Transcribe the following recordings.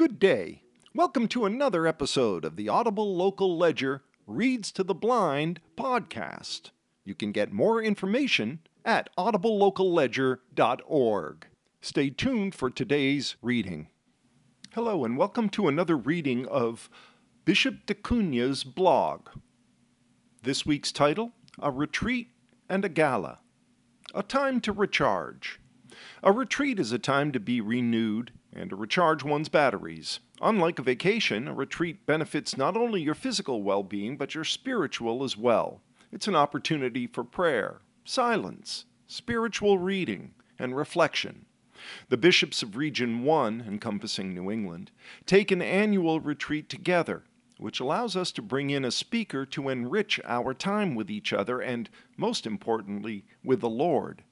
Good day. Welcome to another episode of the Audible Local Ledger Reads to the Blind podcast. You can get more information at audiblelocalledger.org. Stay tuned for today's reading. Hello, and welcome to another reading of Bishop da Cunha's blog. This week's title A Retreat and a Gala. A time to recharge. A retreat is a time to be renewed and to recharge one's batteries. Unlike a vacation, a retreat benefits not only your physical well being, but your spiritual as well. It's an opportunity for prayer, silence, spiritual reading, and reflection. The bishops of Region 1, encompassing New England, take an annual retreat together, which allows us to bring in a speaker to enrich our time with each other and, most importantly, with the Lord.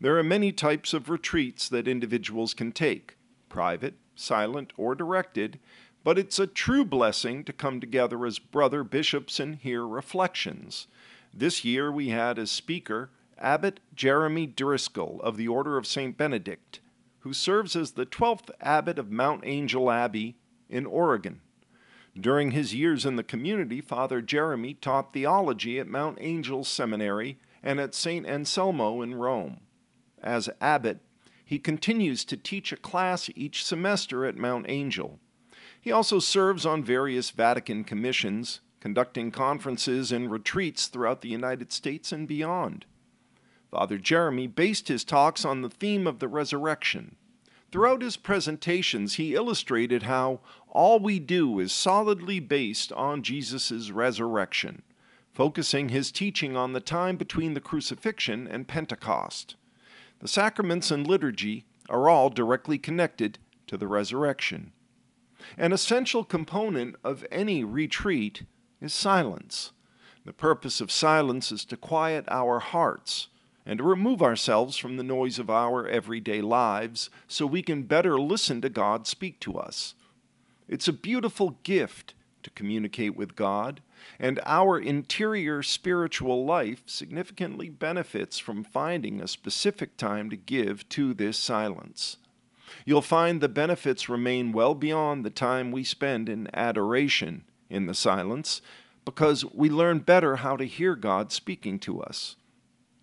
There are many types of retreats that individuals can take private, silent, or directed, but it's a true blessing to come together as brother bishops and hear reflections. This year we had as speaker Abbot Jeremy Driscoll of the Order of St. Benedict, who serves as the 12th abbot of Mount Angel Abbey in Oregon. During his years in the community, Father Jeremy taught theology at Mount Angel Seminary and at St. Anselmo in Rome. As abbot, he continues to teach a class each semester at Mount Angel. He also serves on various Vatican commissions, conducting conferences and retreats throughout the United States and beyond. Father Jeremy based his talks on the theme of the resurrection. Throughout his presentations, he illustrated how all we do is solidly based on Jesus' resurrection, focusing his teaching on the time between the crucifixion and Pentecost. The sacraments and liturgy are all directly connected to the resurrection. An essential component of any retreat is silence. The purpose of silence is to quiet our hearts and to remove ourselves from the noise of our everyday lives so we can better listen to God speak to us. It's a beautiful gift to communicate with God, and our interior spiritual life significantly benefits from finding a specific time to give to this silence. You'll find the benefits remain well beyond the time we spend in adoration in the silence because we learn better how to hear God speaking to us.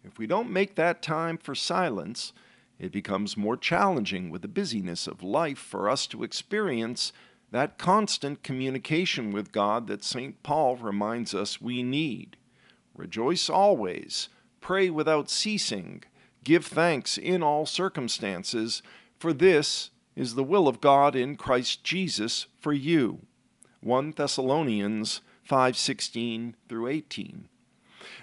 If we don't make that time for silence, it becomes more challenging with the busyness of life for us to experience that constant communication with God that St. Paul reminds us we need. Rejoice always, pray without ceasing, give thanks in all circumstances, for this is the will of God in Christ Jesus for you. 1 Thessalonians 5:16 through 18.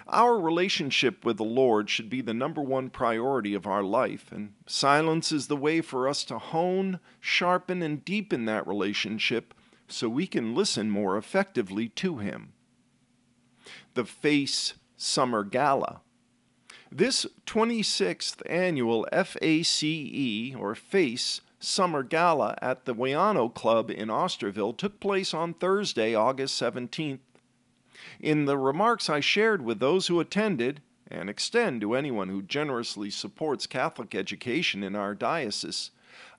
Our relationship with the Lord should be the number one priority of our life, and silence is the way for us to hone, sharpen, and deepen that relationship so we can listen more effectively to Him. The FACE Summer Gala. This 26th annual FACE, or FACE, Summer Gala at the Wianno Club in Osterville took place on Thursday, August 17th in the remarks I shared with those who attended, and extend to anyone who generously supports Catholic education in our diocese,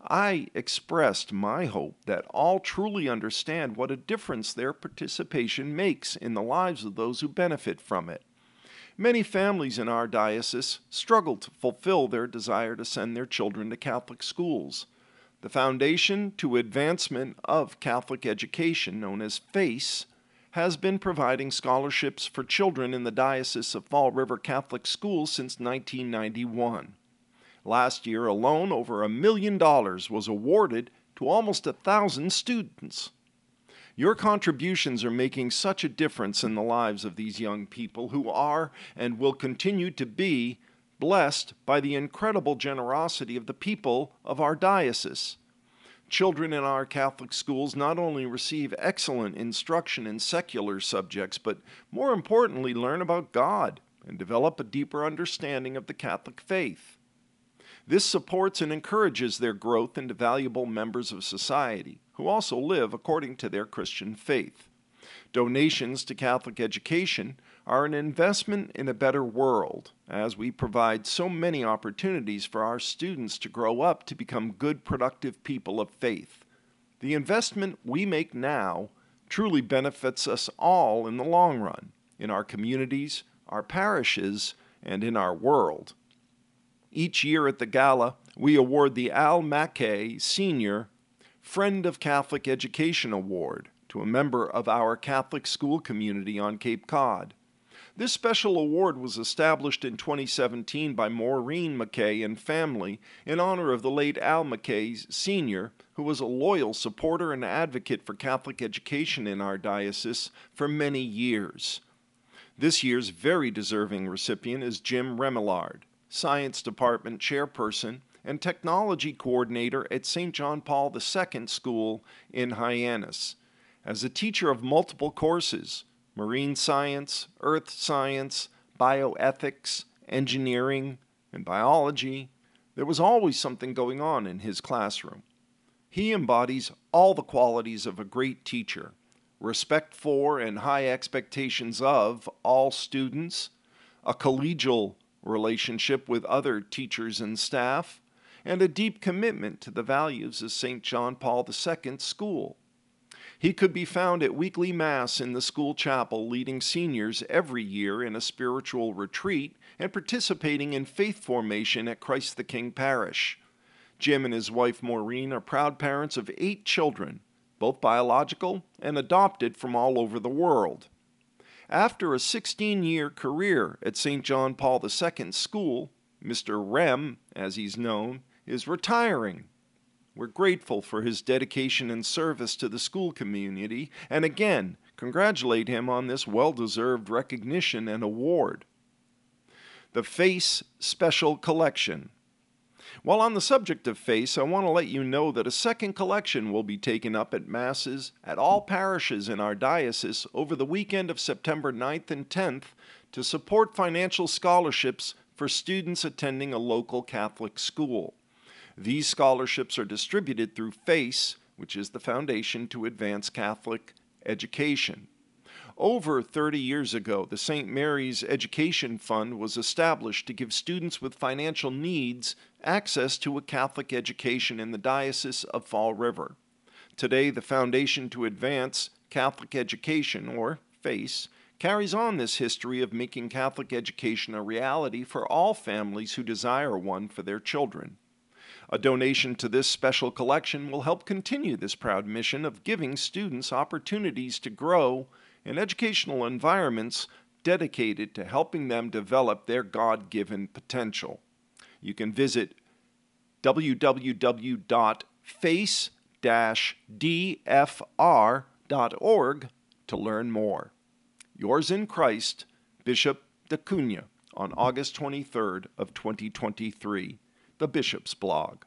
I expressed my hope that all truly understand what a difference their participation makes in the lives of those who benefit from it. Many families in our diocese struggle to fulfill their desire to send their children to Catholic schools. The Foundation to Advancement of Catholic Education, known as FACE, has been providing scholarships for children in the Diocese of Fall River Catholic Schools since 1991. Last year alone, over a million dollars was awarded to almost a thousand students. Your contributions are making such a difference in the lives of these young people who are and will continue to be blessed by the incredible generosity of the people of our diocese. Children in our Catholic schools not only receive excellent instruction in secular subjects, but more importantly, learn about God and develop a deeper understanding of the Catholic faith. This supports and encourages their growth into valuable members of society who also live according to their Christian faith. Donations to Catholic education are an investment in a better world, as we provide so many opportunities for our students to grow up to become good, productive people of faith. The investment we make now truly benefits us all in the long run, in our communities, our parishes, and in our world. Each year at the gala, we award the Al Mackay Senior Friend of Catholic Education Award to a member of our Catholic school community on Cape Cod. This special award was established in 2017 by Maureen McKay and family in honor of the late Al Mackay Sr., who was a loyal supporter and advocate for Catholic education in our diocese for many years. This year's very deserving recipient is Jim Remillard. Science Department Chairperson, and Technology Coordinator at St. John Paul II School in Hyannis. As a teacher of multiple courses marine science, earth science, bioethics, engineering, and biology there was always something going on in his classroom. He embodies all the qualities of a great teacher respect for and high expectations of all students, a collegial relationship with other teachers and staff, and a deep commitment to the values of St. John Paul II School. He could be found at weekly Mass in the school chapel, leading seniors every year in a spiritual retreat and participating in faith formation at Christ the King Parish. Jim and his wife Maureen are proud parents of eight children, both biological and adopted from all over the world. After a 16 year career at St. John Paul II School, Mr. Rem, as he's known, is retiring. We're grateful for his dedication and service to the school community, and again, congratulate him on this well deserved recognition and award. The Face Special Collection while on the subject of face, I want to let you know that a second collection will be taken up at Masses at all parishes in our diocese over the weekend of September 9th and 10th to support financial scholarships for students attending a local Catholic school. These scholarships are distributed through FACE, which is the Foundation to Advance Catholic Education. Over 30 years ago, the St. Mary's Education Fund was established to give students with financial needs access to a Catholic education in the Diocese of Fall River. Today, the Foundation to Advance Catholic Education, or FACE, carries on this history of making Catholic education a reality for all families who desire one for their children. A donation to this special collection will help continue this proud mission of giving students opportunities to grow in educational environments dedicated to helping them develop their God given potential. You can visit www.face dfr.org to learn more. Yours in Christ, Bishop da Cunha, on August 23rd of 2023, the Bishop's Blog.